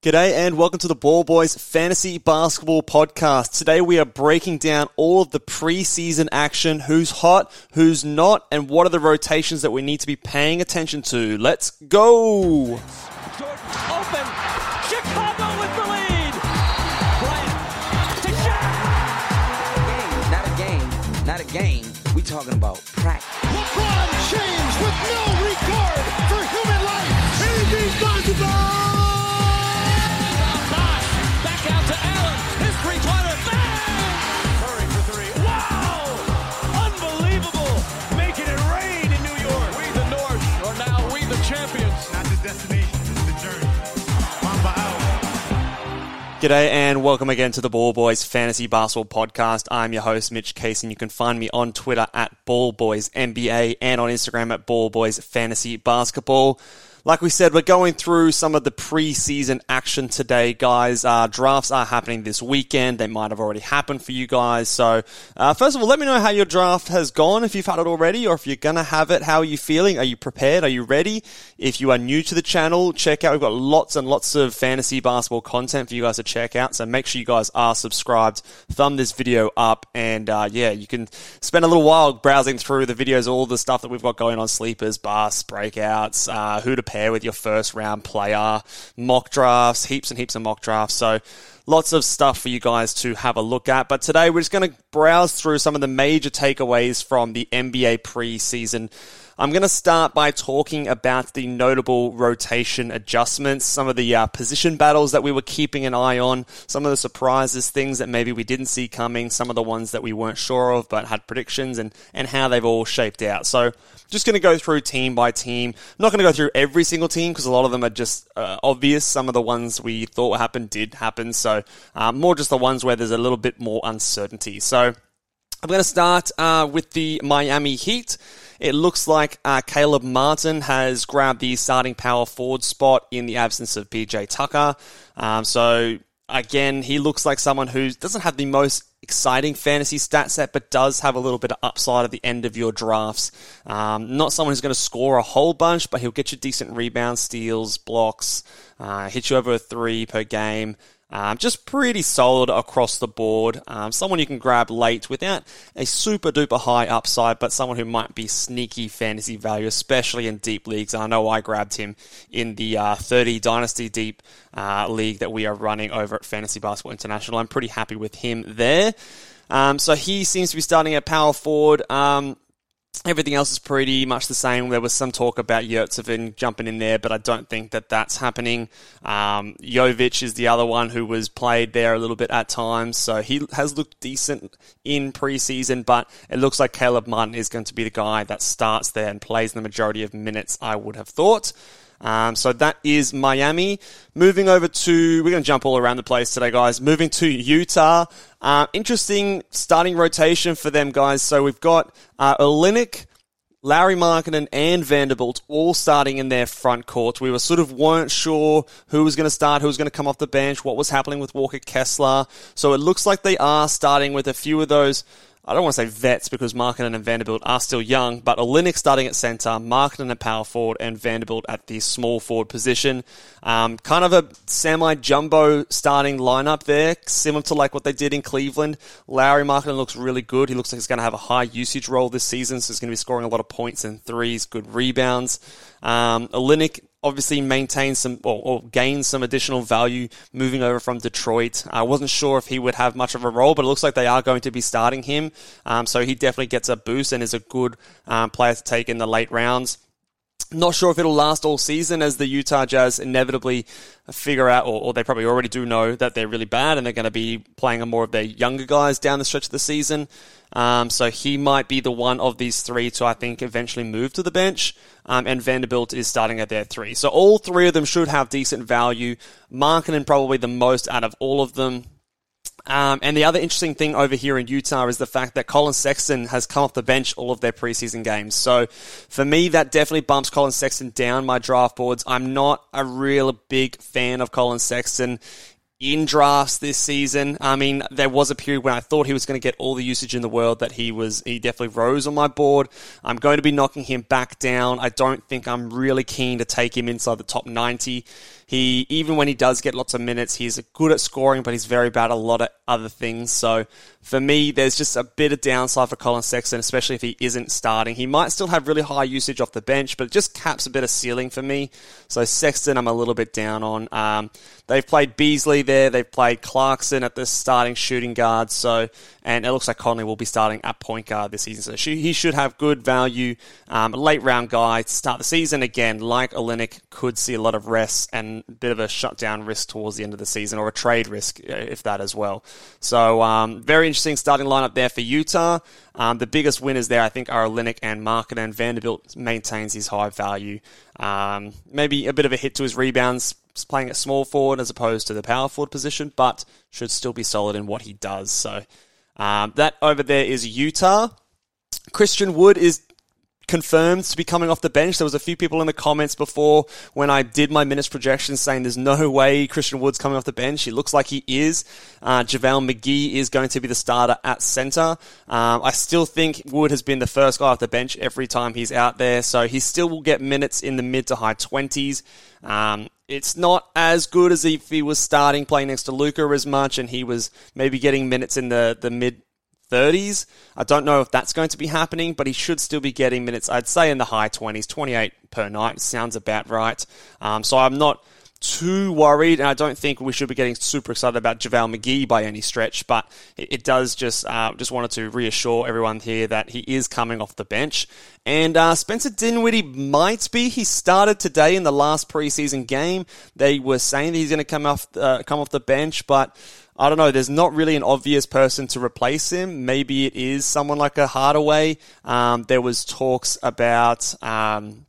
G'day and welcome to the Ball Boys Fantasy Basketball Podcast. Today we are breaking down all of the preseason action, who's hot, who's not, and what are the rotations that we need to be paying attention to. Let's go! Jordan open. Chicago with the lead. Bryant to Shaq. Not a game, not a game. We talking about practice. LeBron James with no regard for human life. Anything's possible. G'day and welcome again to the Ball Boys Fantasy Basketball Podcast. I'm your host, Mitch Case, and you can find me on Twitter at Ball Boys NBA and on Instagram at Ball Boys Fantasy Basketball. Like we said, we're going through some of the preseason action today, guys. Uh, drafts are happening this weekend. They might have already happened for you guys. So, uh, first of all, let me know how your draft has gone, if you've had it already, or if you're going to have it. How are you feeling? Are you prepared? Are you ready? If you are new to the channel, check out. We've got lots and lots of fantasy basketball content for you guys to check out. So make sure you guys are subscribed. Thumb this video up, and uh, yeah, you can spend a little while browsing through the videos, all the stuff that we've got going on: sleepers, busts, breakouts, uh, who to with your first round player, mock drafts, heaps and heaps of mock drafts. So lots of stuff for you guys to have a look at. But today we're just going to browse through some of the major takeaways from the NBA preseason. I'm going to start by talking about the notable rotation adjustments, some of the uh, position battles that we were keeping an eye on, some of the surprises, things that maybe we didn't see coming, some of the ones that we weren't sure of but had predictions, and, and how they've all shaped out. So, just going to go through team by team. I'm not going to go through every single team because a lot of them are just uh, obvious. Some of the ones we thought would happen did happen. So, uh, more just the ones where there's a little bit more uncertainty. So, I'm going to start uh, with the Miami Heat. It looks like uh, Caleb Martin has grabbed the starting power forward spot in the absence of PJ Tucker. Um, so again, he looks like someone who doesn't have the most exciting fantasy stat set, but does have a little bit of upside at the end of your drafts. Um, not someone who's going to score a whole bunch, but he'll get you decent rebounds, steals, blocks, uh, hit you over a three per game. Um, just pretty solid across the board. Um, someone you can grab late without a super duper high upside, but someone who might be sneaky fantasy value, especially in deep leagues. I know I grabbed him in the uh, 30 Dynasty Deep uh, league that we are running over at Fantasy Basketball International. I'm pretty happy with him there. Um, so he seems to be starting at power forward. Um, Everything else is pretty much the same. There was some talk about Yurtseven jumping in there, but I don't think that that's happening. Um, Jovic is the other one who was played there a little bit at times, so he has looked decent in preseason, but it looks like Caleb Martin is going to be the guy that starts there and plays the majority of minutes, I would have thought. Um, so that is Miami. Moving over to, we're going to jump all around the place today, guys. Moving to Utah. Uh, interesting starting rotation for them, guys. So we've got uh, Olynyk, Larry Markkanen and Vanderbilt all starting in their front court. We were sort of weren't sure who was going to start, who was going to come off the bench, what was happening with Walker Kessler. So it looks like they are starting with a few of those I don't want to say vets because Markkanen and Vanderbilt are still young, but Olynyk starting at centre, Markkanen at power forward, and Vanderbilt at the small forward position. Um, kind of a semi-jumbo starting lineup there, similar to like what they did in Cleveland. Larry Markkanen looks really good. He looks like he's going to have a high usage role this season, so he's going to be scoring a lot of points and threes, good rebounds. Um, obviously maintain some or, or gain some additional value moving over from Detroit. I wasn't sure if he would have much of a role, but it looks like they are going to be starting him. Um, so he definitely gets a boost and is a good um, player to take in the late rounds. Not sure if it'll last all season as the Utah Jazz inevitably figure out, or, or, they probably already do know that they're really bad and they're going to be playing more of their younger guys down the stretch of the season. Um, so he might be the one of these three to, I think, eventually move to the bench. Um, and Vanderbilt is starting at their three. So all three of them should have decent value. Markkanen probably the most out of all of them. Um, and the other interesting thing over here in Utah is the fact that Colin Sexton has come off the bench all of their preseason games. So for me, that definitely bumps Colin Sexton down my draft boards. I'm not a real big fan of Colin Sexton in drafts this season. I mean, there was a period when I thought he was going to get all the usage in the world that he was, he definitely rose on my board. I'm going to be knocking him back down. I don't think I'm really keen to take him inside the top 90. He even when he does get lots of minutes, he's good at scoring, but he's very bad at a lot of other things. So for me, there's just a bit of downside for Colin Sexton, especially if he isn't starting. He might still have really high usage off the bench, but it just caps a bit of ceiling for me. So Sexton, I'm a little bit down on. Um, they've played Beasley there, they've played Clarkson at the starting shooting guard. So and it looks like Conley will be starting at point guard this season. So he should have good value. Um, late round guy to start the season again, like Olynyk, could see a lot of rest and bit of a shutdown risk towards the end of the season, or a trade risk uh, if that as well. So um, very interesting starting lineup there for Utah. Um, the biggest winners there, I think, are Olynyk and Market, and Vanderbilt maintains his high value. Um, maybe a bit of a hit to his rebounds, playing at small forward as opposed to the power forward position, but should still be solid in what he does. So um, that over there is Utah. Christian Wood is confirmed to be coming off the bench. There was a few people in the comments before when I did my minutes projections saying there's no way Christian Wood's coming off the bench. He looks like he is. Uh, JaVale McGee is going to be the starter at center. Um, I still think Wood has been the first guy off the bench every time he's out there, so he still will get minutes in the mid to high 20s. Um, it's not as good as if he was starting playing next to Luka as much and he was maybe getting minutes in the, the mid 30s. I don't know if that's going to be happening, but he should still be getting minutes, I'd say in the high 20s, 28 per night sounds about right. Um, so I'm not too worried, and I don't think we should be getting super excited about JaVale McGee by any stretch, but it, does just uh, just wanted to reassure everyone here that he is coming off the bench. And uh, Spencer Dinwiddie might be. He started today in the last preseason game. They were saying that he's going to come off uh, come off the bench, but I don't know. There's not really an obvious person to replace him. Maybe it is someone like a Hardaway. Um, there was talks about. Um,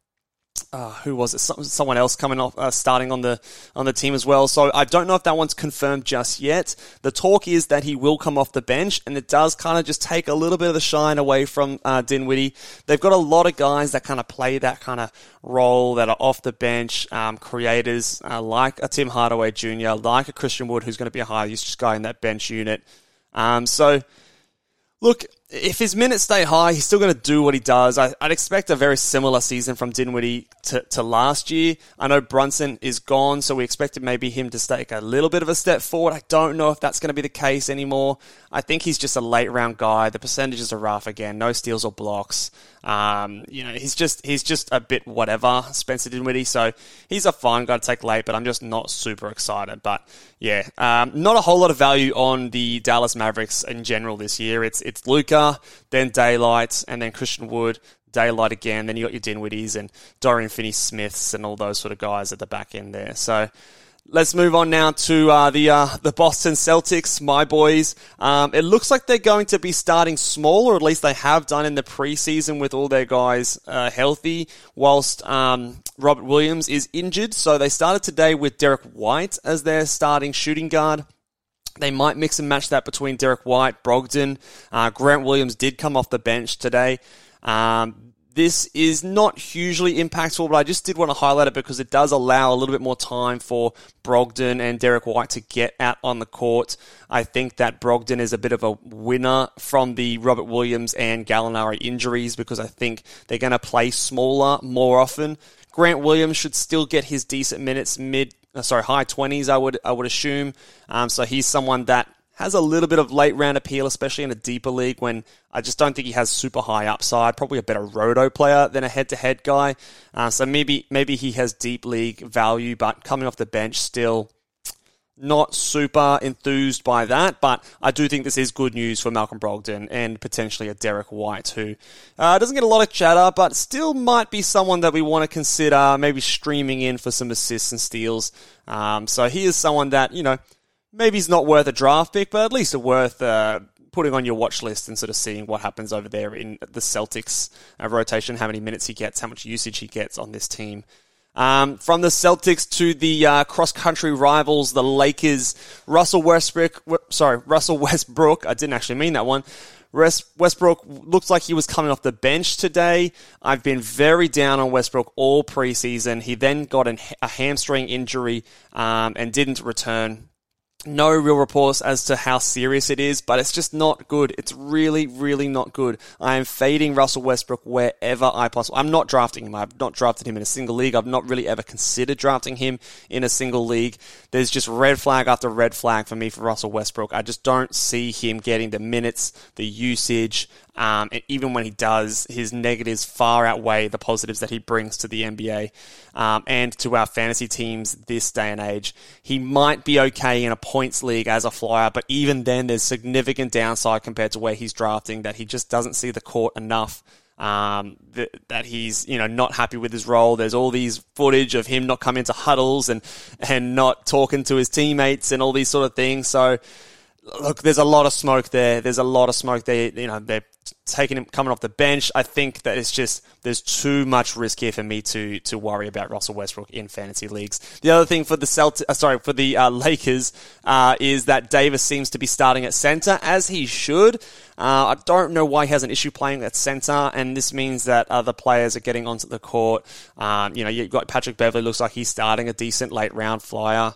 uh, who was it? someone else coming off, uh, starting on the on the team as well. So I don't know if that one's confirmed just yet. The talk is that he will come off the bench, and it does kind of just take a little bit of the shine away from uh, Dinwiddie. They've got a lot of guys that kind of play that kind of role that are off the bench, um, creators uh, like a Tim Hardaway Jr., like a Christian Wood, who's going to be a high usage guy in that bench unit. Um, so Look, if his minutes stay high, he's still going to do what he does. I, would expect a very similar season from Dinwiddie to, to last year. I know Brunson is gone, so we expected maybe him to take a little bit of a step forward. I don't know if that's going to be the case anymore. I think he's just a late round guy. The percentages are rough again, no steals or blocks. Um, you know, he's just he's just a bit whatever, Spencer Dinwiddie. So he's a fine guy to take late, but I'm just not super excited. But yeah, um, not a whole lot of value on the Dallas Mavericks in general this year. It's it's Luka, then Daylight, and then Christian Wood. Daylight again, then you got your Dinwiddies and Dorian Finney Smiths and all those sort of guys at the back end there. So Let's move on now to uh, the uh, the Boston Celtics, my boys. Um, it looks like they're going to be starting small, or at least they have done in the preseason with all their guys uh, healthy, whilst um, Robert Williams is injured. So they started today with Derrick White as their starting shooting guard. They might mix and match that between Derrick White, Brogdon. Uh, Grant Williams did come off the bench today. Um, this is not hugely impactful, but I just did want to highlight it because it does allow a little bit more time for Brogdon and Derrick White to get out on the court. I think that Brogdon is a bit of a winner from the Robert Williams and Gallinari injuries because I think they're going to play smaller more often. Grant Williams should still get his decent minutes mid, uh, sorry, high 20s, I would, I would assume. Um, so he's someone that has a little bit of late round appeal, especially in a deeper league when I just don't think he has super high upside. Probably a better roto player than a head to head guy. Uh, so maybe maybe he has deep league value, but coming off the bench still not super enthused by that, but I do think this is good news for Malcolm Brogdon and potentially a Derrick White who uh, doesn't get a lot of chatter, but still might be someone that we want to consider maybe streaming in for some assists and steals. Um, so he is someone that, you know, maybe he's not worth a draft pick, but at least it's worth uh, putting on your watch list and sort of seeing what happens over there in the Celtics uh, rotation, how many minutes he gets, how much usage he gets on this team. Um, from the Celtics to the uh, cross-country rivals, the Lakers, Russell Westbrook. Sorry, Russell Westbrook. I didn't actually mean that one. Westbrook looks like he was coming off the bench today. I've been very down on Westbrook all preseason. He then got an, a hamstring injury um, and didn't return no real reports as to how serious it is, but it's just not good. It's really, really not good. I am fading Russell Westbrook wherever I possibly. I'm not drafting him. I've not drafted him in a single league. I've not really ever considered drafting him in a single league. There's just red flag after red flag for me for Russell Westbrook. I just don't see him getting the minutes, the usage, um, and even when he does, his negatives far outweigh the positives that he brings to the NBA um, and to our fantasy teams this day and age. He might be okay in a points league as a flyer, but even then, there's significant downside compared to where he's drafting that he just doesn't see the court enough. Um, that, that he's you know not happy with his role. There's all these footage of him not coming to huddles and and not talking to his teammates and all these sort of things. So look, there's a lot of smoke there. There's a lot of smoke there. You know, they're taking him coming off the bench. I think that it's just there's too much risk here for me to to worry about Russell Westbrook in fantasy leagues. The other thing for the Celt, uh, sorry, for the uh, Lakers uh, is that Davis seems to be starting at center as he should. Uh, I don't know why he has an issue playing at center, and this means that other players are getting onto the court. Um, you know, you've got Patrick Beverley, looks like he's starting a decent late round flyer.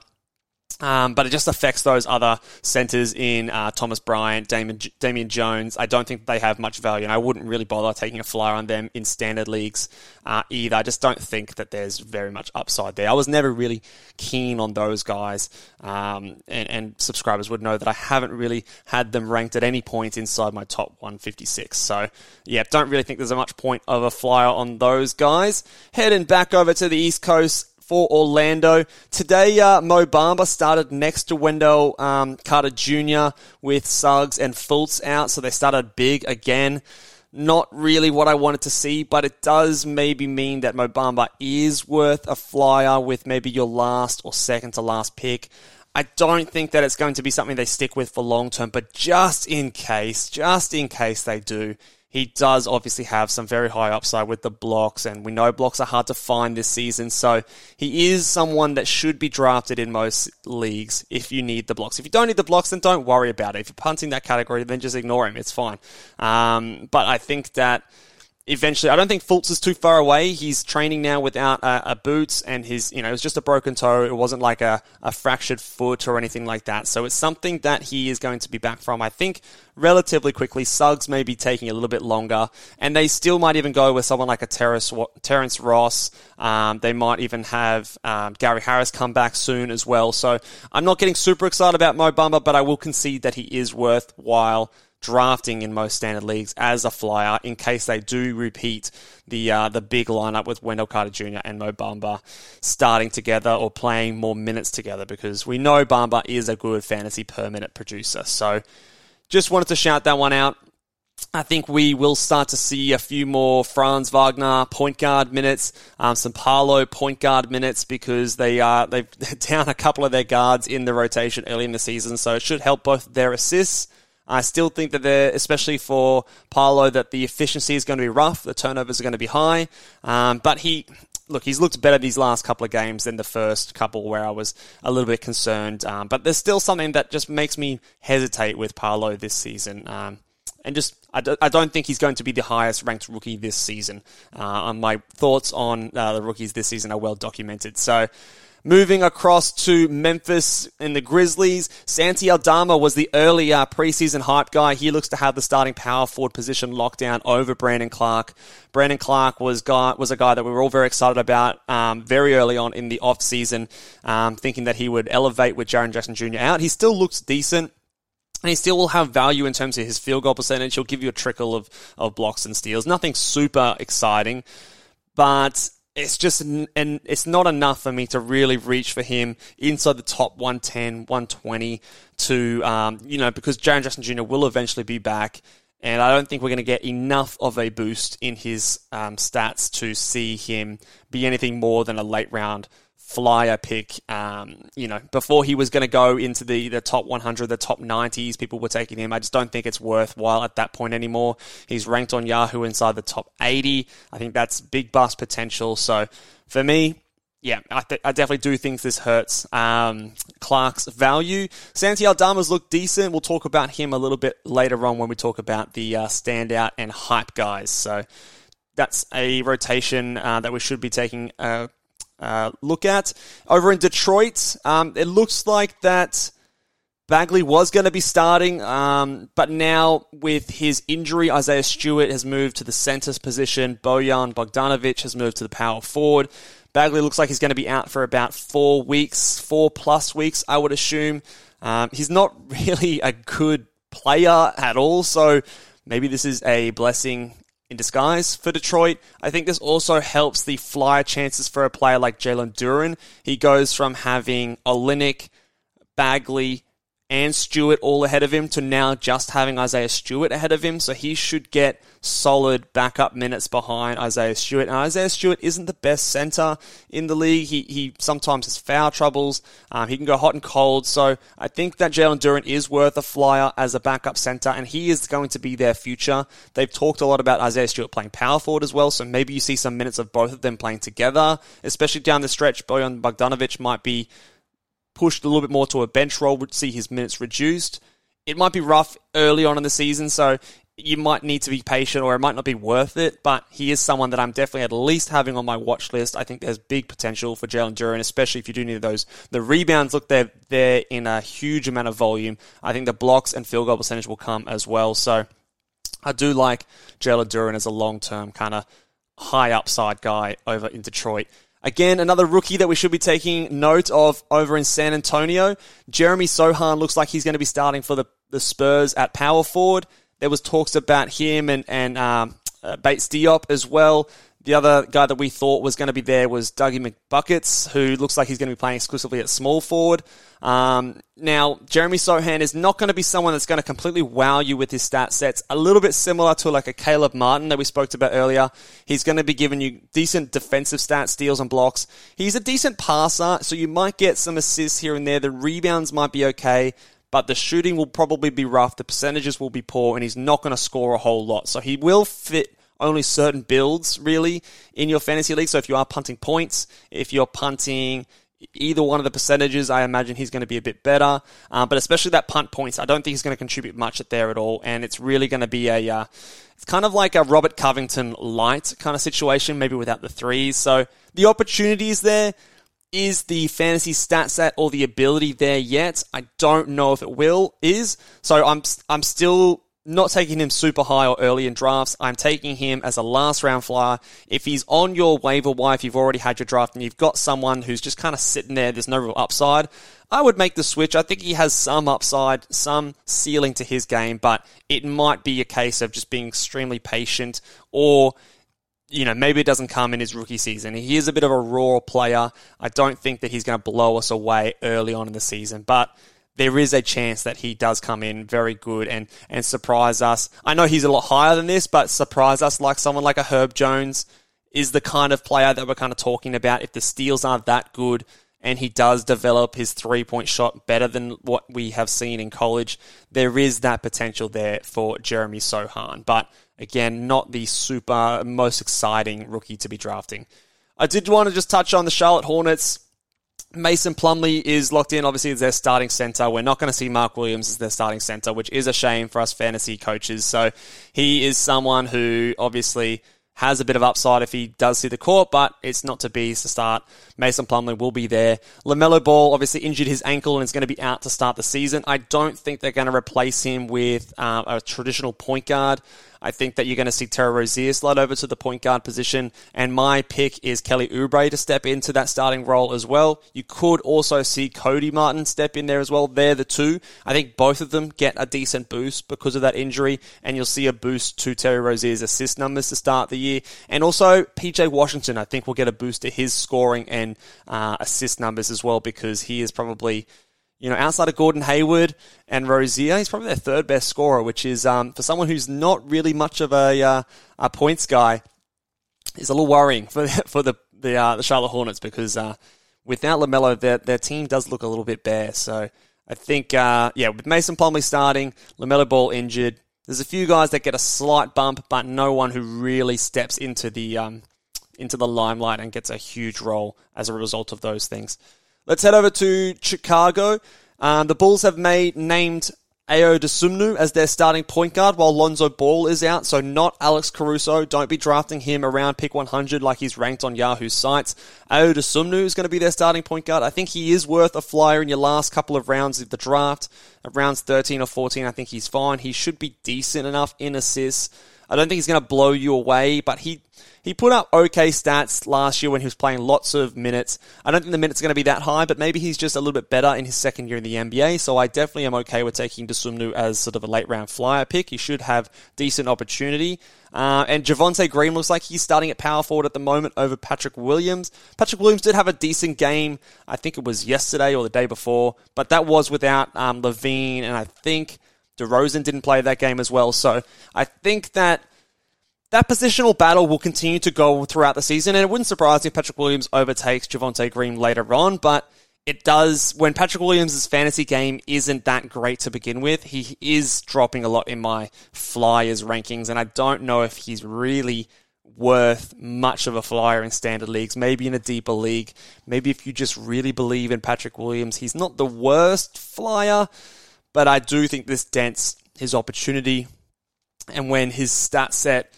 Um, but it just affects those other centers in uh, Thomas Bryant, Damon, Damian Jones. I don't think they have much value, and I wouldn't really bother taking a flyer on them in standard leagues uh, either. I just don't think that there's very much upside there. I was never really keen on those guys, um, and, and, subscribers would know that I haven't really had them ranked at any point inside my top 156. So, yeah, don't really think there's a much point of a flyer on those guys. Heading back over to the East Coast for Orlando. Today, uh, Mo Bamba started next to Wendell um, Carter Jr. with Suggs and Fultz out, so they started big again. Not really what I wanted to see, but it does maybe mean that Mo Bamba is worth a flyer with maybe your last or second to last pick. I don't think that it's going to be something they stick with for long term, but just in case, just in case they do, he does obviously have some very high upside with the blocks, and we know blocks are hard to find this season. So he is someone that should be drafted in most leagues if you need the blocks. If you don't need the blocks, then don't worry about it. If you're punting that category, then just ignore him. It's fine. Um, but I think that eventually, I don't think Fultz is too far away. He's training now without a, boots, and his, you know, it was just a broken toe. It wasn't like a, a fractured foot or anything like that. So it's something that he is going to be back from. I think relatively quickly. Suggs may be taking a little bit longer, and they still might even go with someone like a Terrace, Terrence Ross. Um, they might even have um, Gary Harris come back soon as well. So I'm not getting super excited about Mo Bamba, but I will concede that he is worthwhile drafting in most standard leagues as a flyer in case they do repeat the uh, the big lineup with Wendell Carter Jr. and Mo Bamba starting together or playing more minutes together because we know Bamba is a good fantasy per minute producer. So just wanted to shout that one out. I think we will start to see a few more Franz Wagner point guard minutes, um, some Paolo point guard minutes because they are they've down a couple of their guards in the rotation early in the season, so it should help both their assists I still think that they're, especially for Paolo, that the efficiency is going to be rough, the turnovers are going to be high. Um, but he, look, he's looked better these last couple of games than the first couple where I was a little bit concerned. Um, but there's still something that just makes me hesitate with Paolo this season. Um, and just, I don't think he's going to be the highest ranked rookie this season. Uh, my thoughts on uh, the rookies this season are well documented. So, Moving across to Memphis and the Grizzlies, Santi Aldama was the early uh, preseason hype guy. He looks to have the starting power forward position locked down over Brandon Clarke. Brandon Clarke was guy, was a guy that we were all very excited about um, very early on in the off season, um, thinking that he would elevate with Jaren Jackson Jr. out. He still looks decent. And he still will have value in terms of his field goal percentage. He'll give you a trickle of, of blocks and steals. Nothing super exciting, but it's just and it's not enough for me to really reach for him inside the top 110 120 to um, you know because Jaren Jackson Jr. will eventually be back and I don't think we're going to get enough of a boost in his um, stats to see him be anything more than a late round flyer pick. Um, you know, before he was going to go into the, the top 100, the top 90s, people were taking him. I just don't think it's worthwhile at that point anymore. He's ranked on Yahoo inside the top 80. I think that's big bust potential. So for me, yeah, I, th- I, definitely do think this hurts um, Clarke's value. Santi Aldama's look decent. We'll talk about him a little bit later on when we talk about the uh, standout and hype guys. So that's a rotation uh, that we should be taking uh, look at. Over in Detroit, um, it looks like that Bagley was going to be starting, um, but now with his injury, Isaiah Stewart has moved to the centres position. Bojan Bogdanovic has moved to the power forward. Bagley looks like he's going to be out for about four weeks, four plus weeks, I would assume. Um, he's not really a good player at all, so maybe this is a blessing in disguise for Detroit. I think this also helps the flyer chances for a player like Jalen Duren. He goes from having Olynyk, Bagley, and Stewart all ahead of him to now just having Isaiah Stewart ahead of him. So he should get solid backup minutes behind Isaiah Stewart. And Isaiah Stewart isn't the best center in the league. He, he sometimes has foul troubles. Um, he can go hot and cold. So I think that Jalen Duren is worth a flyer as a backup center, and he is going to be their future. They've talked a lot about Isaiah Stewart playing power forward as well. So maybe you see some minutes of both of them playing together, especially down the stretch. Bojan Bogdanovic might be pushed a little bit more to a bench role, would see his minutes reduced. It might be rough early on in the season, so you might need to be patient or it might not be worth it, but he is someone that I'm definitely at least having on my watch list. I think there's big potential for Jalen Duren, especially if you do need those. The rebounds look they're there in a huge amount of volume. I think the blocks and field goal percentage will come as well. So I do like Jalen Duren as a long term kind of high upside guy over in Detroit. Again, another rookie that we should be taking note of over in San Antonio. Jeremy Sochan looks like he's going to be starting for the, the Spurs at power forward. There was talks about him and, and um, uh, Bates Diop as well. The other guy that we thought was going to be there was Dougie McBuckets, who looks like he's going to be playing exclusively at small forward. Um, now, Jeremy Sochan is not going to be someone that's going to completely wow you with his stat sets. A little bit similar to like a Caleb Martin that we spoke about earlier. He's going to be giving you decent defensive stats, steals and blocks. He's a decent passer, so you might get some assists here and there. The rebounds might be okay but the shooting will probably be rough, the percentages will be poor, and he's not going to score a whole lot. So he will fit only certain builds really in your fantasy league. So if you are punting points, if you're punting either one of the percentages, I imagine he's going to be a bit better. Um, but especially that punt points, I don't think he's going to contribute much there at all. And it's really going to be a, uh, it's kind of like a Robert Covington light kind of situation, maybe without the threes. So the opportunity is there. Is the fantasy stat set or the ability there yet? I don't know if it will. Is so. I'm I'm still not taking him super high or early in drafts. I'm taking him as a last round flyer. If he's on your waiver wire, if you've already had your draft and you've got someone who's just kind of sitting there, there's no real upside, I would make the switch. I think he has some upside, some ceiling to his game, but it might be a case of just being extremely patient or you know, maybe it doesn't come in his rookie season. He is a bit of a raw player. I don't think that he's going to blow us away early on in the season, but there is a chance that he does come in very good and, and surprise us. I know he's a lot higher than this, but surprise us like someone like a Herb Jones is the kind of player that we're kind of talking about. If the steals aren't that good and he does develop his three point shot better than what we have seen in college, there is that potential there for Jeremy Sochan. But again, not the super most exciting rookie to be drafting. I did want to just touch on the Charlotte Hornets. Mason Plumlee is locked in, obviously, as their starting center. We're not going to see Mark Williams as their starting center, which is a shame for us fantasy coaches. So he is someone who obviously has a bit of upside if he does see the court, but it's not to be to start. Mason Plumlee will be there. LaMelo Ball obviously injured his ankle and is going to be out to start the season. I don't think they're going to replace him with uh, a traditional point guard. I think that you're going to see Terry Rozier slide over to the point guard position, and my pick is Kelly Oubre to step into that starting role as well. You could also see Cody Martin step in there as well. They're the two. I think both of them get a decent boost because of that injury, and you'll see a boost to Terry Rozier's assist numbers to start the year. And also, PJ Washington, I think, will get a boost to his scoring and uh, assist numbers as well because he is probably you know, outside of Gordon Hayward and Rozier, he's probably their third best scorer, which is um, for someone who's not really much of a, uh, a points guy, is a little worrying for for the the, uh, the Charlotte Hornets because uh, without Lamelo, their their team does look a little bit bare. So I think, uh, yeah, with Mason Plumlee starting, Lamelo Ball injured, there's a few guys that get a slight bump, but no one who really steps into the um, into the limelight and gets a huge role as a result of those things. Let's head over to Chicago. Um, the Bulls have made named Ayo Dosunmu as their starting point guard while Lonzo Ball is out, so not Alex Caruso. Don't be drafting him around pick 100 like he's ranked on Yahoo sites. Ayo Dosunmu is going to be their starting point guard. I think he is worth a flyer in your last couple of rounds of the draft. At rounds 13 or 14, I think he's fine. He should be decent enough in assists. I don't think he's going to blow you away, but he he put up okay stats last year when he was playing lots of minutes. I don't think the minutes are going to be that high, but maybe he's just a little bit better in his second year in the NBA. So I definitely am okay with taking Dosunmu as sort of a late round flyer pick. He should have decent opportunity. Uh, and Javonte Green looks like he's starting at power forward at the moment over Patrick Williams. Patrick Williams did have a decent game. I think it was yesterday or the day before, but that was without um, LaVine, and I think DeRozan didn't play that game as well. So I think that that positional battle will continue to go throughout the season, and it wouldn't surprise me if Patrick Williams overtakes Javonte Green later on, but it does when Patrick Williams' fantasy game isn't that great to begin with. He is dropping a lot in my flyers rankings, and I don't know if he's really worth much of a flyer in standard leagues. Maybe in a deeper league. Maybe if you just really believe in Patrick Williams, he's not the worst flyer, but I do think this dents his opportunity. And when his stat set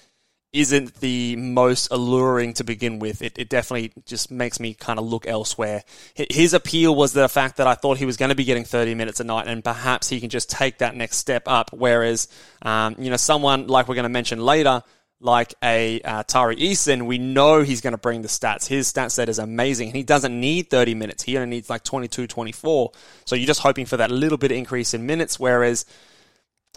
isn't the most alluring to begin with. It, it definitely just makes me kind of look elsewhere. His appeal was the fact that I thought he was going to be getting 30 minutes a night and perhaps he can just take that next step up. Whereas, um, you know, someone like we're going to mention later, like a uh, Tari Eason, we know he's going to bring the stats. His stat set is amazing he doesn't need 30 minutes. He only needs like 22, 24. So you're just hoping for that little bit of increase in minutes. Whereas,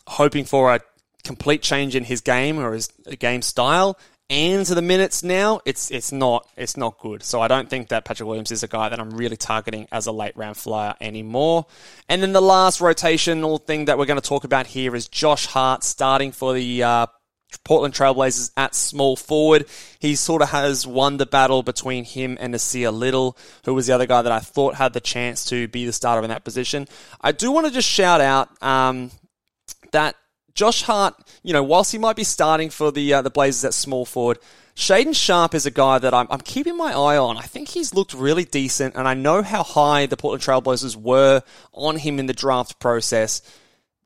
hoping for a complete change in his game or his game style and to the minutes now, it's it's not it's not good. So I don't think that Patrick Williams is a guy that I'm really targeting as a late round flyer anymore. And then the last rotational thing that we're going to talk about here is Josh Hart starting for the uh, Portland Trailblazers at small forward. He sort of has won the battle between him and Nassir Little, who was the other guy that I thought had the chance to be the starter in that position. I do want to just shout out um, that Josh Hart, you know, whilst he might be starting for the uh, the Blazers at small forward, Shaedon Sharpe is a guy that I'm, I'm keeping my eye on. I think he's looked really decent, and I know how high the Portland Trailblazers were on him in the draft process.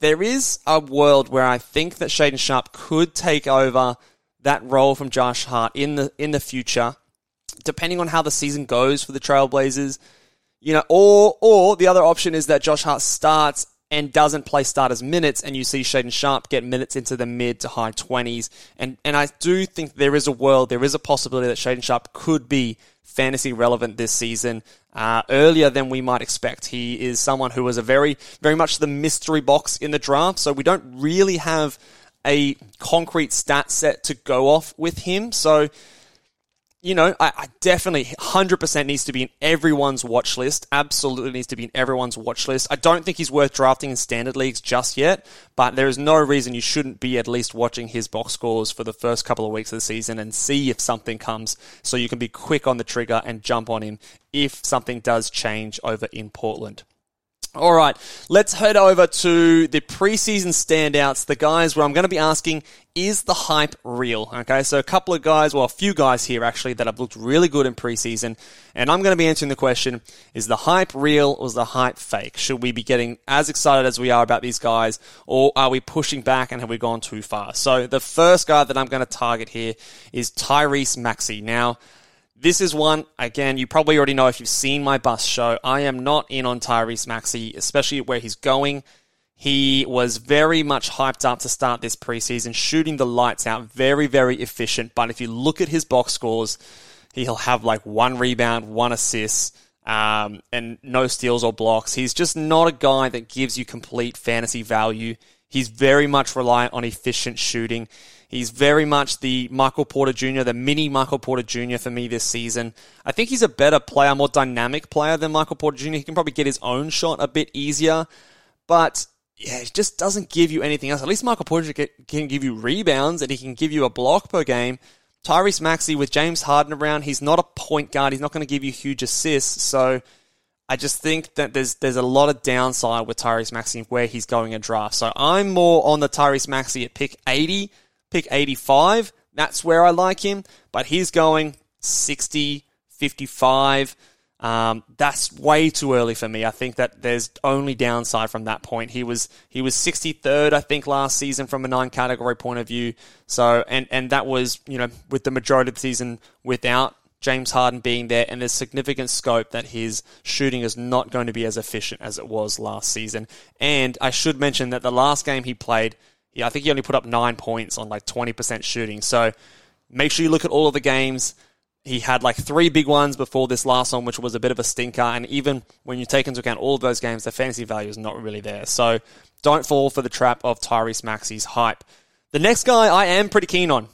There is a world where I think that Shaedon Sharpe could take over that role from Josh Hart in the in the future, depending on how the season goes for the Trailblazers. You know, or or the other option is that Josh Hart starts and doesn't play starters minutes, and you see Shaedon Sharpe get minutes into the mid to high 20s. And, and I do think there is a world, there is a possibility that Shaedon Sharpe could be fantasy relevant this season uh, earlier than we might expect. He is someone who was a very, very much the mystery box in the draft, so we don't really have a concrete stat set to go off with him. So you know, I, I, definitely 100% needs to be in everyone's watch list. Absolutely needs to be in everyone's watch list. I don't think he's worth drafting in standard leagues just yet, but there is no reason you shouldn't be at least watching his box scores for the first couple of weeks of the season and see if something comes so you can be quick on the trigger and jump on him if something does change over in Portland. All right, let's head over to the preseason standouts, the guys where I'm going to be asking, is the hype real? Okay, so a couple of guys, well, a few guys here actually that have looked really good in preseason, and I'm going to be answering the question, is the hype real or is the hype fake? Should we be getting as excited as we are about these guys, or are we pushing back and have we gone too far? So the first guy that I'm going to target here is Tyrese Maxey. Now, this is one, again, you probably already know if you've seen my bus show. I am not in on Tyrese Maxey, especially where he's going. He was very much hyped up to start this preseason, shooting the lights out, very, very efficient. But if you look at his box scores, he'll have like one rebound, one assist, um, and no steals or blocks. He's just not a guy that gives you complete fantasy value. He's very much reliant on efficient shooting. He's very much the Michael Porter Jr., the mini Michael Porter Jr. for me this season. I think he's a better player, more dynamic player than Michael Porter Jr. He can probably get his own shot a bit easier, but yeah, it just doesn't give you anything else. At least Michael Porter can give you rebounds and he can give you a block per game. Tyrese Maxey with James Harden around, he's not a point guard. He's not going to give you huge assists. So I just think that there's there's a lot of downside with Tyrese Maxey where he's going in draft. So I'm more on the Tyrese Maxey at pick 80 pick 85. That's where I like him, but he's going 60, 55. Um, that's way too early for me. I think that there's only downside from that point. He was he was 63rd, I think, last season from a nine category point of view. So and and that was you know with the majority of the season without James Harden being there, and there's significant scope that his shooting is not going to be as efficient as it was last season. And I should mention that the last game he played, yeah, I think he only put up nine points on like 20% shooting. So make sure you look at all of the games. He had like three big ones before this last one, which was a bit of a stinker. And even when you take into account all of those games, the fantasy value is not really there. So don't fall for the trap of Tyrese Maxey's hype. The next guy I am pretty keen on.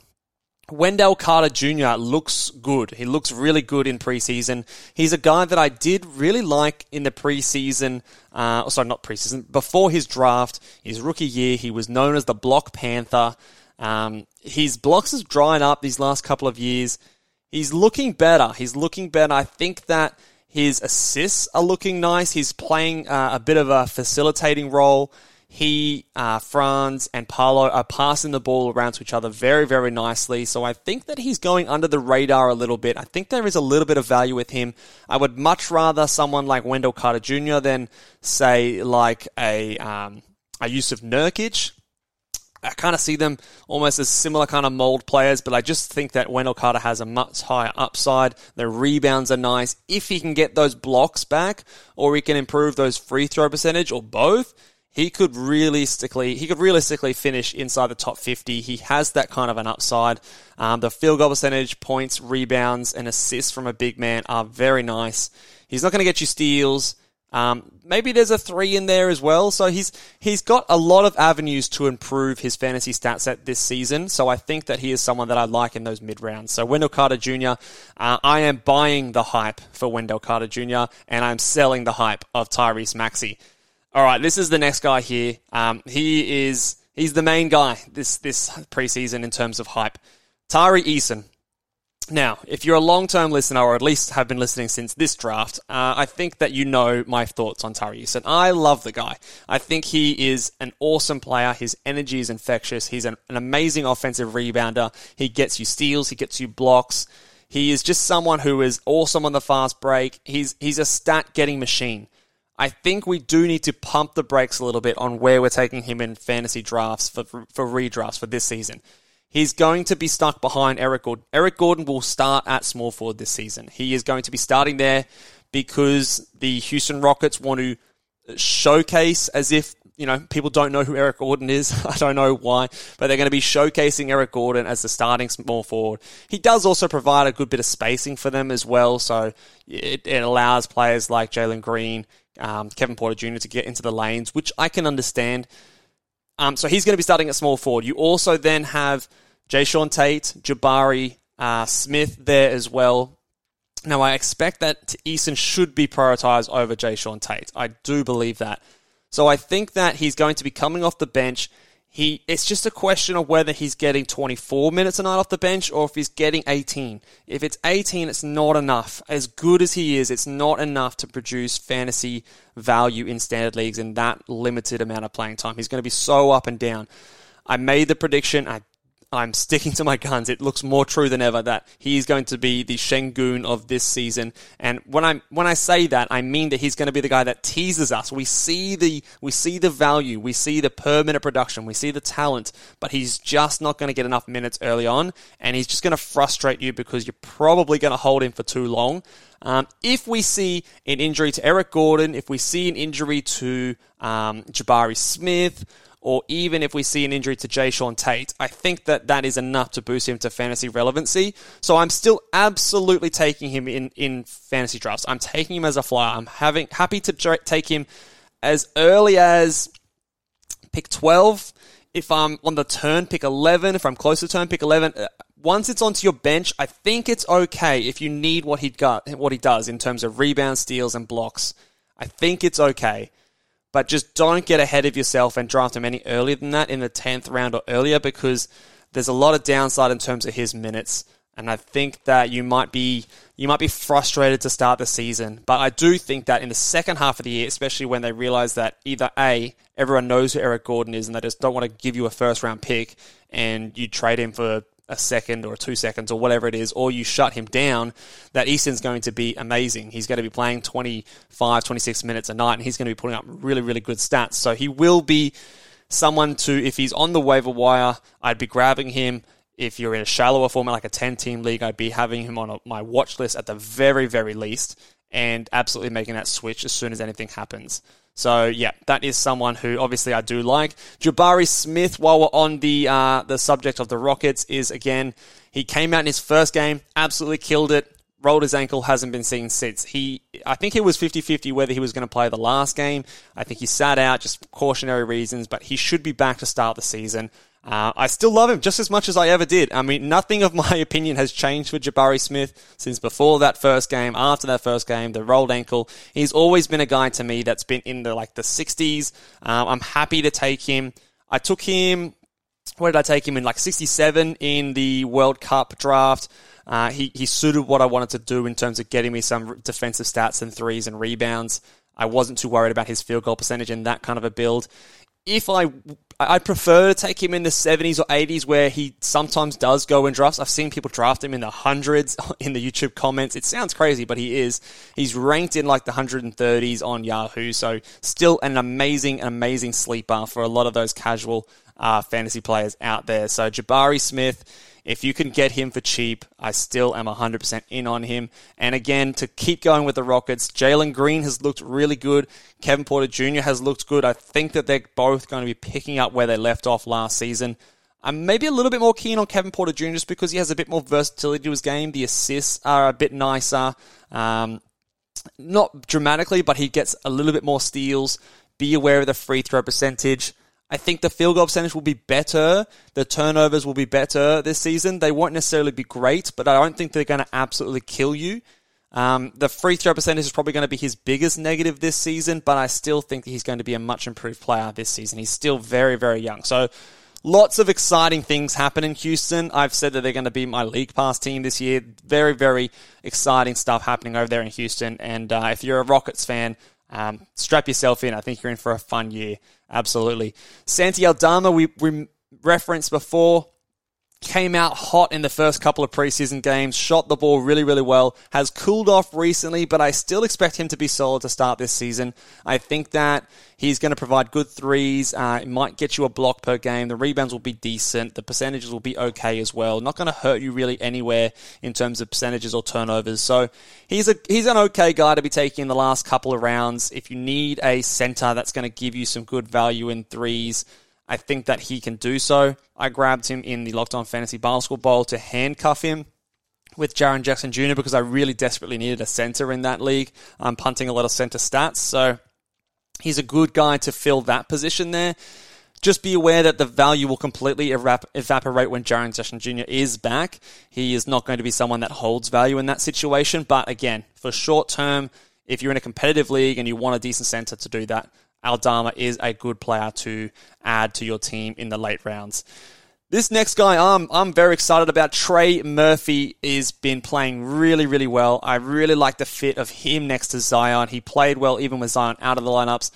Wendell Carter Jr. looks good. He looks really good in preseason. He's a guy that I did really like in the preseason. Uh, oh, sorry, not preseason. Before his draft, his rookie year, he was known as the Block Panther. Um, his blocks has dried up these last couple of years. He's looking better. He's looking better. I think that his assists are looking nice. He's playing uh, a bit of a facilitating role he, uh, Franz, and Paolo are passing the ball around to each other very, very nicely. So I think that he's going under the radar a little bit. I think there is a little bit of value with him. I would much rather someone like Wendell Carter Jr. than, say, like a, um, a Jusuf Nurkic. I kind of see them almost as similar kind of mold players, but I just think that Wendell Carter has a much higher upside. The rebounds are nice. If he can get those blocks back, or he can improve those free throw percentage, or both, he could realistically he could realistically finish inside the top 50. He has that kind of an upside. Um, the field goal percentage, points, rebounds, and assists from a big man are very nice. He's not going to get you steals. Um, maybe there's a three in there as well. So he's he's got a lot of avenues to improve his fantasy stat set this season. So I think that he is someone that I like in those mid rounds. So Wendell Carter Jr. Uh, I am buying the hype for Wendell Carter Jr. and I'm selling the hype of Tyrese Maxey. All right, this is the next guy here. Um, he is he's the main guy this this preseason in terms of hype. Tari Eason. Now, if you're a long term listener, or at least have been listening since this draft, uh, I think that you know my thoughts on Tari Eason. I love the guy. I think he is an awesome player. His energy is infectious. He's an, an amazing offensive rebounder. He gets you steals. He gets you blocks. He is just someone who is awesome on the fast break. He's he's a stat getting machine. I think we do need to pump the brakes a little bit on where we're taking him in fantasy drafts for, for redrafts for this season. He's going to be stuck behind Eric Gordon. Eric Gordon will start at small forward this season. He is going to be starting there because the Houston Rockets want to showcase as if you know people don't know who Eric Gordon is. I don't know why, but they're going to be showcasing Eric Gordon as the starting small forward. He does also provide a good bit of spacing for them as well, so it, it allows players like Jalen Green, um, Kevin Porter Jr. to get into the lanes, which I can understand. Um, so he's going to be starting at small forward. You also then have Jae'Sean Tate, Jabari uh, Smith there as well. Now, I expect that Eason should be prioritized over Jae'Sean Tate. I do believe that. So I think that he's going to be coming off the bench he it's just a question of whether he's getting 24 minutes a night off the bench or if he's getting 18. If it's 18, it's not enough. As good as he is, it's not enough to produce fantasy value in standard leagues in that limited amount of playing time. He's going to be so up and down. I made the prediction. I I'm sticking to my guns. It looks more true than ever that he is going to be the Sengun of this season. And when I when I say that, I mean that he's going to be the guy that teases us. We see the we see the value, we see the per minute production, we see the talent, but he's just not going to get enough minutes early on, and he's just going to frustrate you because you're probably going to hold him for too long. Um, if we see an injury to Eric Gordon, if we see an injury to um, Jabari Smith or even if we see an injury to Jae'Sean Tate, I think that that is enough to boost him to fantasy relevancy. So I'm still absolutely taking him in, in fantasy drafts. I'm taking him as a flyer. I'm having happy to take him as early as pick 12. If I'm on the turn, pick 11. If I'm close to turn, pick 11. Uh, once it's onto your bench, I think it's okay if you need what he got, what he does in terms of rebounds, steals, and blocks. I think it's okay but just don't get ahead of yourself and draft him any earlier than that in the 10th round or earlier because there's a lot of downside in terms of his minutes. And I think that you might be you might be frustrated to start the season, but I do think that in the second half of the year, especially when they realize that either a everyone knows who Eric Gordon is and they just don't want to give you a first round pick and you trade him for a second or two seconds or whatever it is, or you shut him down, that Eason's going to be amazing. He's going to be playing 25, 26 minutes a night, and he's going to be putting up really, really good stats. So he will be someone to, if he's on the waiver wire, I'd be grabbing him. If you're in a shallower format, like a 10 team league, I'd be having him on a, my watch list at the very, very least, and absolutely making that switch as soon as anything happens. So yeah, that is someone who obviously I do like. Jabari Smith, while we're on the uh, the subject of the Rockets, is again he came out in his first game, absolutely killed it. Rolled his ankle, hasn't been seen since. He, I think it was 50-50 whether he was going to play the last game. I think he sat out just cautionary reasons, but he should be back to start the season. Uh, I still love him just as much as I ever did. I mean, nothing of my opinion has changed for Jabari Smith since before that first game, after that first game, the rolled ankle. He's always been a guy to me that's been in the like the 60s. Um, I'm happy to take him. I took him. Where did I take him in? Like 67 in the World Cup draft. Uh, he he suited what I wanted to do in terms of getting me some defensive stats and threes and rebounds. I wasn't too worried about his field goal percentage in that kind of a build if I I prefer to take him in the 70s or 80s where he sometimes does go in drafts. I've seen people draft him in the hundreds in the YouTube comments. It sounds crazy, but he is. He's ranked in like the 130s on Yahoo. So still an amazing, amazing sleeper for a lot of those casual uh, fantasy players out there. So Jabari Smith if you can get him for cheap, I still am 100% in on him. And again, to keep going with the Rockets, Jalen Green has looked really good. Kevin Porter Jr. has looked good. I think that they're both going to be picking up where they left off last season. I'm maybe a little bit more keen on Kevin Porter Jr. just because he has a bit more versatility to his game. The assists are a bit nicer. Um, not dramatically, but he gets a little bit more steals. Be aware of the free throw percentage. I think the field goal percentage will be better. The turnovers will be better this season. They won't necessarily be great, but I don't think they're going to absolutely kill you. Um, the free throw percentage is probably going to be his biggest negative this season, but I still think he's going to be a much improved player this season. He's still very, very young. So lots of exciting things happen in Houston. I've said that they're going to be my league pass team this year. Very, very exciting stuff happening over there in Houston. And uh, if you're a Rockets fan, um, strap yourself in. I think you're in for a fun year. Absolutely. Santi Aldama, we, we referenced before, came out hot in the first couple of preseason games, shot the ball really, really well, has cooled off recently, but I still expect him to be solid to start this season. I think that he's going to provide good threes. Uh, it might get you a block per game. The rebounds will be decent. The percentages will be okay as well. Not going to hurt you really anywhere in terms of percentages or turnovers. So he's a he's an okay guy to be taking in the last couple of rounds. If you need a center that's going to give you some good value in threes. I think that he can do so. I grabbed him in the Locked On Fantasy Basketball Bowl to handcuff him with Jaren Jackson Jr. because I really desperately needed a center in that league. I'm punting a lot of center stats, so he's a good guy to fill that position there. Just be aware that the value will completely evap- evaporate when Jaren Jackson Jr. is back. He is not going to be someone that holds value in that situation, but again, for short term, if you're in a competitive league and you want a decent center to do that, Aldama is a good player to add to your team in the late rounds. This next guy I'm I'm very excited about. Trey Murphy has been playing really, really well. I really like the fit of him next to Zion. He played well even with Zion out of the lineups.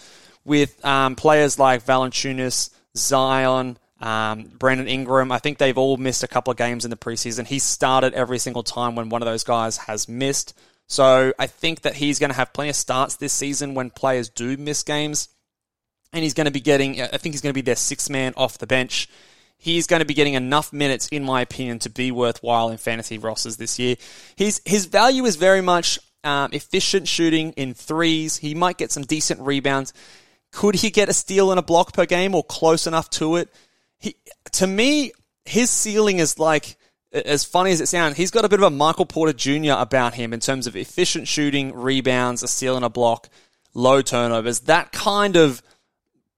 With um, players like Valanciunas, Zion, um, Brandon Ingram, I think they've all missed a couple of games in the preseason. He started every single time when one of those guys has missed. So I think that he's going to have plenty of starts this season when players do miss games. And he's going to be getting, I think he's going to be their sixth man off the bench. He's going to be getting enough minutes, in my opinion, to be worthwhile in fantasy rosters this year. His, his value is very much um, efficient shooting in threes. He might get some decent rebounds. Could he get a steal and a block per game or close enough to it? He, to me, his ceiling is like as funny as it sounds, he's got a bit of a Michael Porter Jr. about him in terms of efficient shooting, rebounds, a steal and a block, low turnovers, that kind of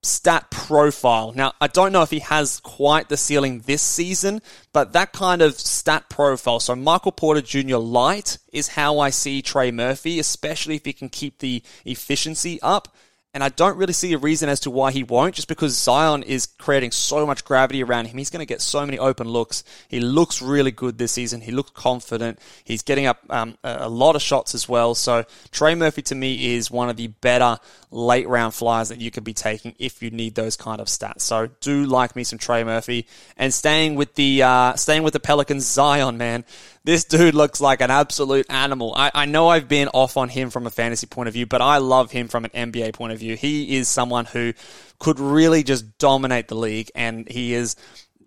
stat profile. Now, I don't know if he has quite the ceiling this season, but that kind of stat profile. So, Michael Porter Jr. light is how I see Trey Murphy, especially if he can keep the efficiency up. And I don't really see a reason as to why he won't, just because Zion is creating so much gravity around him. He's going to get so many open looks. He looks really good this season. He looks confident. He's getting up um, a lot of shots as well. So Trey Murphy to me is one of the better late round flyers that you could be taking if you need those kind of stats. So do like me some Trey Murphy and staying with the uh, staying with the Pelicans, Zion man. This dude looks like an absolute animal. I, I know I've been off on him from a fantasy point of view, but I love him from an NBA point of view. He is someone who could really just dominate the league, and he is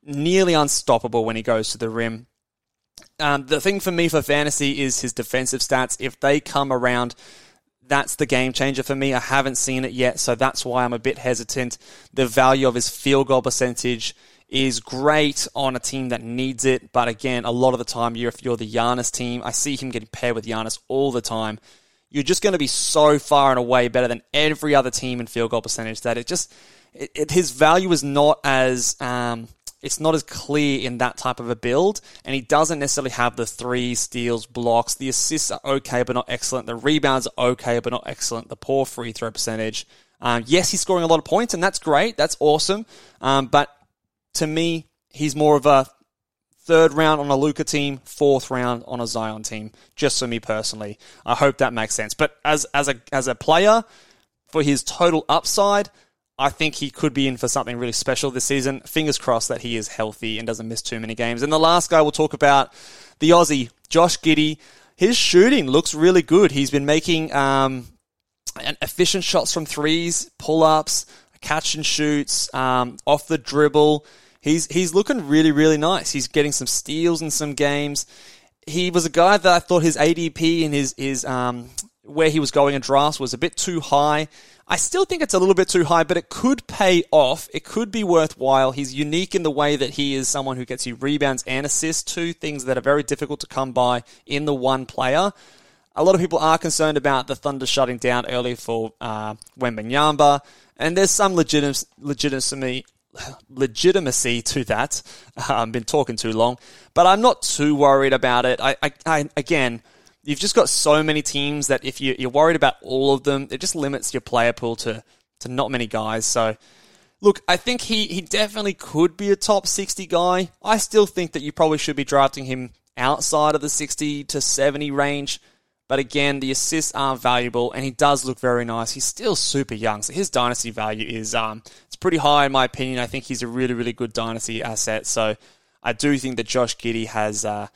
nearly unstoppable when he goes to the rim. Um, the thing for me for fantasy is his defensive stats. If they come around, that's the game changer for me. I haven't seen it yet, so that's why I'm a bit hesitant. The value of his field goal percentage is great on a team that needs it. But again, a lot of the time, you're, if you're the Giannis team, I see him getting paired with Giannis all the time. You're just going to be so far and away better than every other team in field goal percentage that it just it, it, his value is not as um, it's not as clear in that type of a build, and he doesn't necessarily have the three steals, blocks. The assists are okay, but not excellent. The rebounds are okay, but not excellent. The poor free throw percentage. Um, yes, he's scoring a lot of points, and that's great. That's awesome. Um, but to me, he's more of a third round on a Luka team, fourth round on a Zion team. Just for me personally, I hope that makes sense. But as as a as a player, for his total upside, I think he could be in for something really special this season. Fingers crossed that he is healthy and doesn't miss too many games. And the last guy we'll talk about, the Aussie, Josh Giddey. His shooting looks really good. He's been making um, efficient shots from threes, pull ups, catch and shoots, um, off the dribble. He's he's looking really really nice. He's getting some steals in some games. He was a guy that I thought his ADP and his his um, where he was going in drafts was a bit too high. I still think it's a little bit too high, but it could pay off. It could be worthwhile. He's unique in the way that he is someone who gets you rebounds and assists, two things that are very difficult to come by in the one player. A lot of people are concerned about the Thunder shutting down early for uh, Wembanyama, and there's some legitimacy, legitimacy to that. I've um, been talking too long, but I'm not too worried about it. I, I, I again, you've just got so many teams that if you, you're worried about all of them, it just limits your player pool to to not many guys. So, look, I think he he definitely could be a top 60 guy. I still think that you probably should be drafting him outside of the 60 to 70 range. But again, the assists are valuable, and he does look very nice. He's still super young, so his dynasty value is um, it's pretty high in my opinion. I think he's a really, really good dynasty asset. So I do think that Josh Giddey has, uh,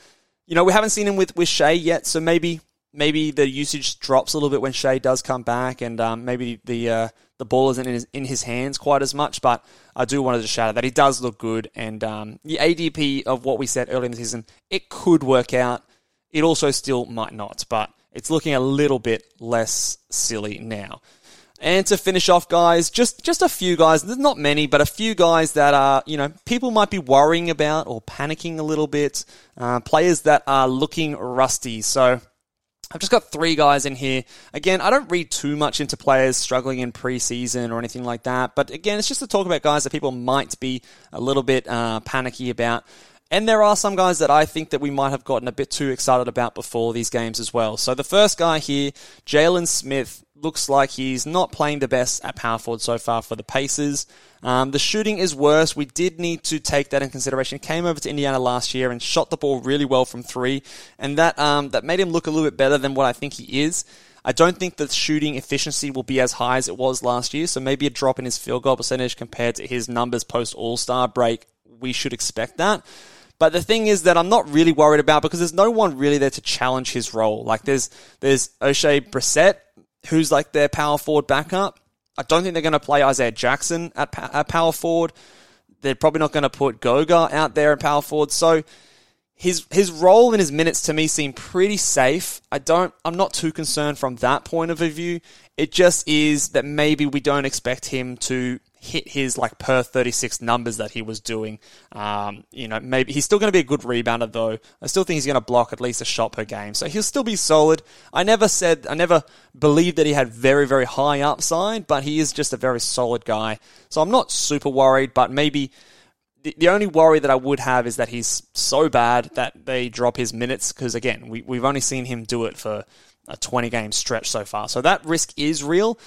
you know, we haven't seen him with with Shai yet, so maybe maybe the usage drops a little bit when Shai does come back, and um, maybe the uh, the ball isn't in his, in his hands quite as much. But I do wanted to shout out that he does look good, and um, the ADP of what we said earlier in the season, it could work out. It also still might not, but it's looking a little bit less silly now. And to finish off, guys, just just a few guys. There's not many, but a few guys that are you know people might be worrying about or panicking a little bit. Uh, players that are looking rusty. So I've just got three guys in here. Again, I don't read too much into players struggling in preseason or anything like that. But again, it's just to talk about guys that people might be a little bit uh, panicky about. And there are some guys that I think that we might have gotten a bit too excited about before these games as well. So the first guy here, Jalen Smith, looks like he's not playing the best at power forward so far for the Pacers. Um, the shooting is worse. We did need to take that in consideration. Came over to Indiana last year and shot the ball really well from three, and that um, that made him look a little bit better than what I think he is. I don't think the shooting efficiency will be as high as it was last year, so maybe a drop in his field goal percentage compared to his numbers post All Star break. We should expect that. But the thing is that I'm not really worried about because there's no one really there to challenge his role. Like there's there's Oshae Brissett, who's like their power forward backup. I don't think they're going to play Isaiah Jackson at, at power forward. They're probably not going to put Goga out there at power forward. So his his role and his minutes to me seem pretty safe. I don't I'm not too concerned from that point of view. It just is that maybe we don't expect him to hit his like per 36 numbers that he was doing. Um, you know, maybe he's still going to be a good rebounder though. I still think he's going to block at least a shot per game. So he'll still be solid. I never said, I never believed that he had very, very high upside, but he is just a very solid guy. So I'm not super worried, but maybe the, the only worry that I would have is that he's so bad that they drop his minutes because again, we, we've only seen him do it for a 20 game stretch so far. So that risk is real.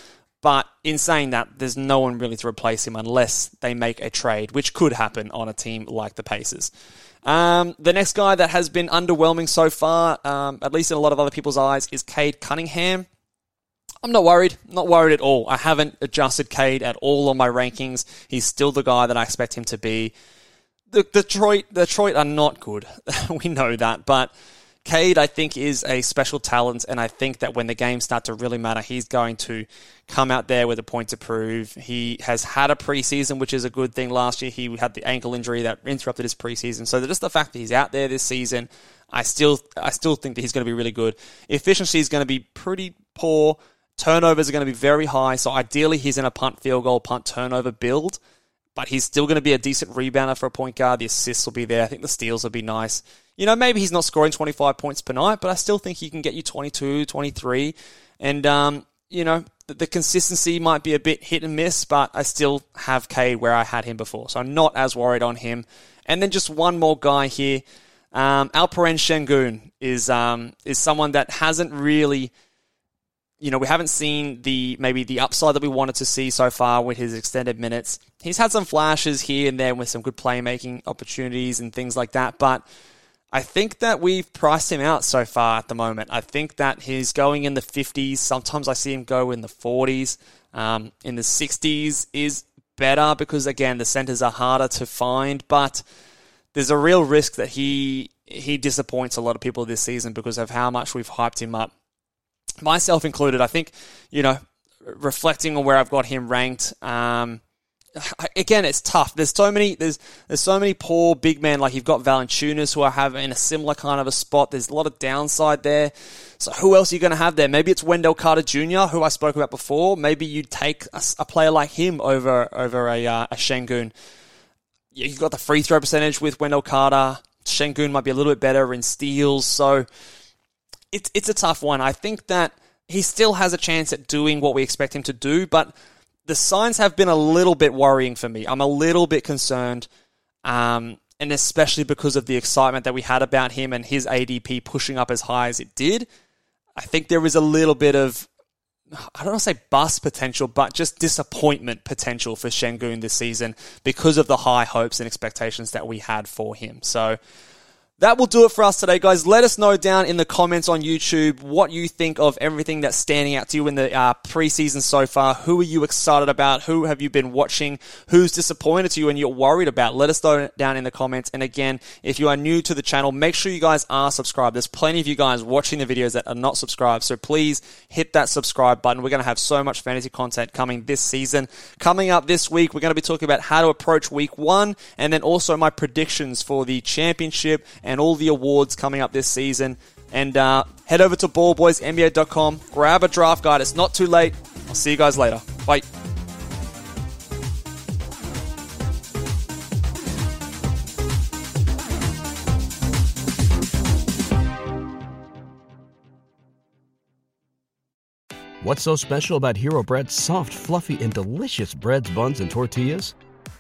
But in saying that, there's no one really to replace him unless they make a trade, which could happen on a team like the Pacers. Um, the next guy that has been underwhelming so far, um, at least in a lot of other people's eyes, is Cade Cunningham. I'm not worried. Not worried at all. I haven't adjusted Cade at all on my rankings. He's still the guy that I expect him to be. The Detroit, Detroit are not good. we know that, but Cade, I think, is a special talent, and I think that when the games start to really matter, he's going to come out there with a point to prove. He has had a preseason, which is a good thing. Last year, he had the ankle injury that interrupted his preseason. So just the fact that he's out there this season, I still, I still think that he's going to be really good. Efficiency is going to be pretty poor. Turnovers are going to be very high. So ideally, he's in a punt, field goal, punt, turnover build. But he's still going to be a decent rebounder for a point guard. The assists will be there. I think the steals will be nice you know, maybe he's not scoring 25 points per night, but I still think he can get you 22, 23. And, um, you know, the, the, consistency might be a bit hit and miss, but I still have Cade where I had him before. So I'm not as worried on him. And then just one more guy here. Um, Alperen Sengun is, um, is someone that hasn't really you know, we haven't seen the maybe the upside that we wanted to see so far with his extended minutes. He's had some flashes here and there with some good playmaking opportunities and things like that, but I think that we've priced him out so far at the moment. I think that he's going in the 50s. Sometimes I see him go in the 40s. Um, in the 60s is better because, again, the centers are harder to find, but there's a real risk that he he disappoints a lot of people this season because of how much we've hyped him up. Myself included, I think, you know, reflecting on where I've got him ranked, um, again, it's tough. There's so many. There's there's so many poor big men. Like you've got Valanciunas who are having a similar kind of a spot. There's a lot of downside there. So who else are you going to have there? Maybe it's Wendell Carter Jr., who I spoke about before. Maybe you take a, a, player like him over over a uh, a Sengun. You've got the free throw percentage with Wendell Carter. Sengun might be a little bit better in steals. So it's it's a tough one. I think that he still has a chance at doing what we expect him to do, but the signs have been a little bit worrying for me. I'm a little bit concerned, um, and especially because of the excitement that we had about him and his ADP pushing up as high as it did. I think there is a little bit of, I don't want to say bust potential, but just disappointment potential for Sengun this season because of the high hopes and expectations that we had for him. So, that will do it for us today, guys. Let us know down in the comments on YouTube what you think of everything that's standing out to you in the uh, preseason so far. Who are you excited about? Who have you been watching? Who's disappointed to you and you're worried about? Let us know down in the comments. And again, if you are new to the channel, make sure you guys are subscribed. There's plenty of you guys watching the videos that are not subscribed. So please hit that subscribe button. We're going to have so much fantasy content coming this season. Coming up this week, we're going to be talking about how to approach week one and then also my predictions for the championship and all the awards coming up this season. And uh, head over to ballboysnba.com, grab a draft guide. It's not too late. I'll see you guys later. Bye. What's so special about Hero Bread's soft, fluffy, and delicious breads, buns, and tortillas?